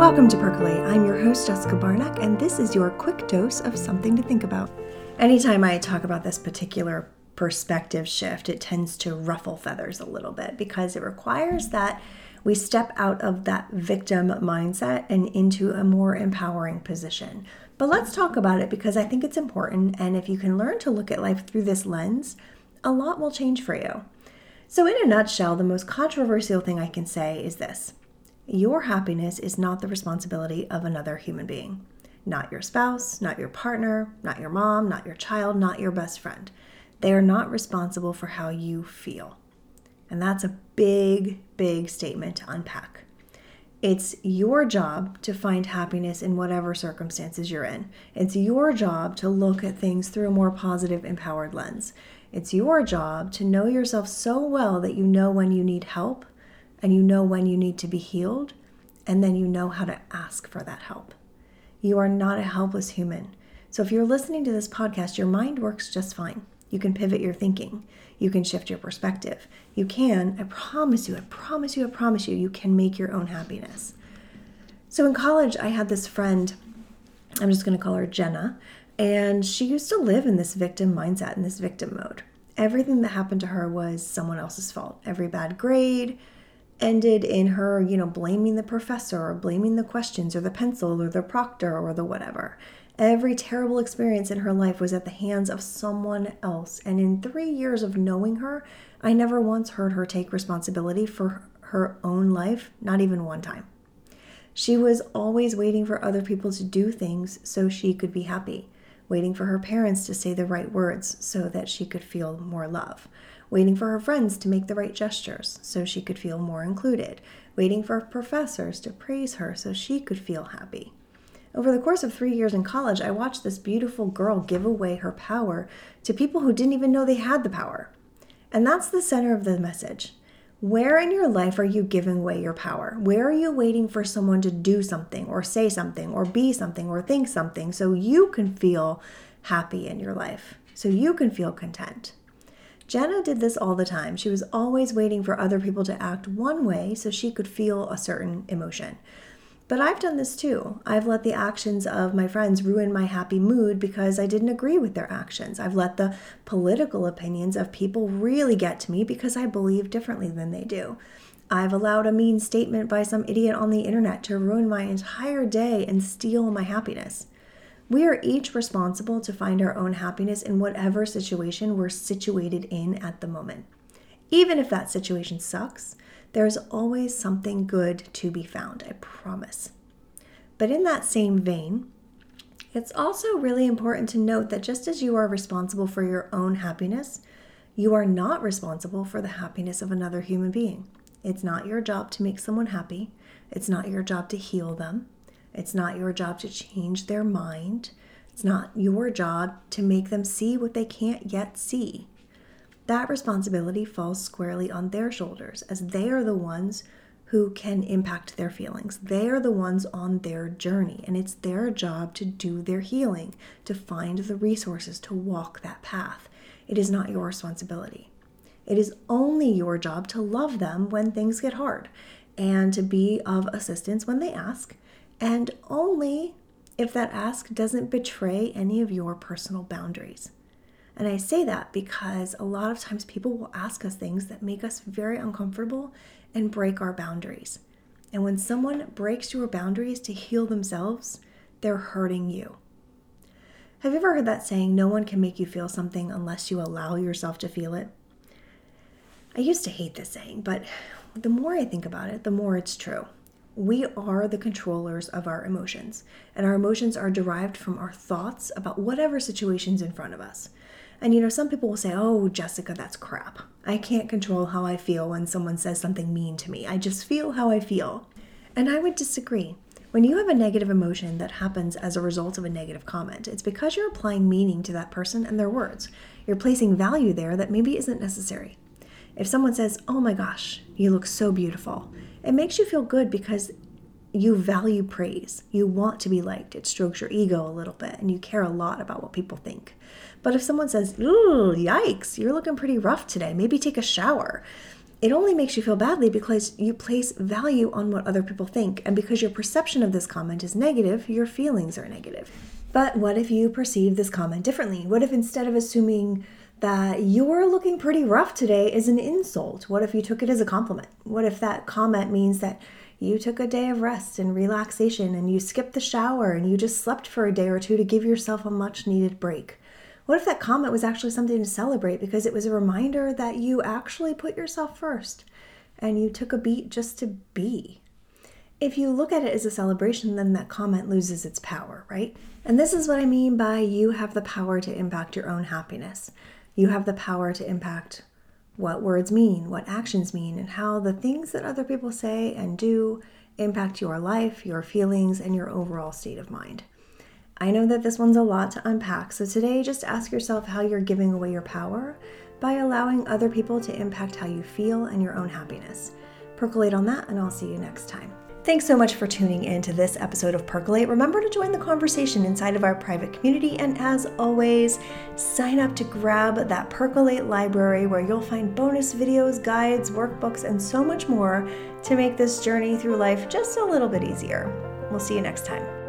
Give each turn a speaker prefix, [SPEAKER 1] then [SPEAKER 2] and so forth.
[SPEAKER 1] Welcome to Percolate. I'm your host, Jessica Barnack, and this is your quick dose of something to think about. Anytime I talk about this particular perspective shift, it tends to ruffle feathers a little bit because it requires that we step out of that victim mindset and into a more empowering position. But let's talk about it because I think it's important. And if you can learn to look at life through this lens, a lot will change for you. So, in a nutshell, the most controversial thing I can say is this your happiness is not the responsibility of another human being. Not your spouse, not your partner, not your mom, not your child, not your best friend. They are not responsible for how you feel. And that's a big, big statement to unpack. It's your job to find happiness in whatever circumstances you're in. It's your job to look at things through a more positive, empowered lens. It's your job to know yourself so well that you know when you need help and you know when you need to be healed, and then you know how to ask for that help. You are not a helpless human. So if you're listening to this podcast, your mind works just fine. You can pivot your thinking. You can shift your perspective. You can, I promise you, I promise you, I promise you, you can make your own happiness. So in college, I had this friend, I'm just going to call her Jenna, and she used to live in this victim mindset, in this victim mode. Everything that happened to her was someone else's fault. Every bad grade, ended in her, you know, blaming the professor or blaming the questions or the pencil or the proctor or the whatever. Every terrible experience in her life was at the hands of someone else. And in three years of knowing her, I never once heard her take responsibility for her own life, not even one time. She was always waiting for other people to do things so she could be happy, waiting for her parents to say the right words so that she could feel more love waiting for her friends to make the right gestures so she could feel more included, waiting for professors to praise her so she could feel happy. Over the course of three years in college, I watched this beautiful girl give away her power to people who didn't even know they had the power. And that's the center of the message. Where in your life are you giving away your power? Where are you waiting for someone to do something or say something or be something or think something so you can feel happy in your life, so you can feel content? Jenna did this all the time. She was always waiting for other people to act one way so she could feel a certain emotion. But I've done this too. I've let the actions of my friends ruin my happy mood because I didn't agree with their actions. I've let the political opinions of people really get to me because I believe differently than they do. I've allowed a mean statement by some idiot on the internet to ruin my entire day and steal my happiness. We are each responsible to find our own happiness in whatever situation we're situated in at the moment. Even if that situation sucks, there's always something good to be found, I promise. But in that same vein, it's also really important to note that just as you are responsible for your own happiness, you are not responsible for the happiness of another human being. It's not your job to make someone happy. It's not your job to heal them. It's not your job to change their mind. It's not your job to make them see what they can't yet see. That responsibility falls squarely on their shoulders as they are the ones who can impact their feelings. They are the ones on their journey, and it's their job to do their healing, to find the resources to walk that path. It is not your responsibility. It is only your job to love them when things get hard and to be of assistance when they ask and only if that ask doesn't betray any of your personal boundaries. And I say that because a lot of times people will ask us things that make us very uncomfortable and break our boundaries. And when someone breaks your boundaries to heal themselves, they're hurting you. Have you ever heard that saying, no one can make you feel something unless you allow yourself to feel it? I used to hate this saying, but the more I think about it, the more it's true we are the controllers of our emotions, and our emotions are derived from our thoughts about whatever situation's in front of us. And you know, some people will say, Oh, Jessica, that's crap. I can't control how I feel when someone says something mean to me. I just feel how I feel. And I would disagree. When you have a negative emotion that happens as a result of a negative comment, it's because you're applying meaning to that person and their words. You're placing value there that maybe isn't necessary. If someone says, Oh my gosh, you look so beautiful, it makes you feel good because you value praise. You want to be liked. It strokes your ego a little bit and you care a lot about what people think. But if someone says, Ooh, yikes, you're looking pretty rough today, maybe take a shower. it only makes you feel badly because you place value on what other people think. And because your perception of this comment is negative, your feelings are negative. But what if you perceive this comment differently? What if instead of assuming that you're looking pretty rough today is an insult? What if you took it as a compliment? What if that comment means that you took a day of rest and relaxation and you skipped the shower and you just slept for a day or two to give yourself a much needed break? What if that comment was actually something to celebrate because it was a reminder that you actually put yourself first and you took a beat just to be? If you look at it as a celebration, then that comment loses its power, right? And this is what I mean by you have the power to impact your own happiness. You have the power to impact what words mean, what actions mean, and how the things that other people say and do impact your life, your feelings, and your overall state of mind. I know that this one's a lot to unpack, so today just ask yourself how you're giving away your power by allowing other people to impact how you feel and your own happiness. Percolate on that, and I'll see you next time. Thanks so much for tuning in to this episode of Percolate. Remember to join the conversation inside of our private community, and as always, sign up to grab that Percolate library where you'll find bonus videos, guides, workbooks, and so much more to make this journey through life just a little bit easier. We'll see you next time.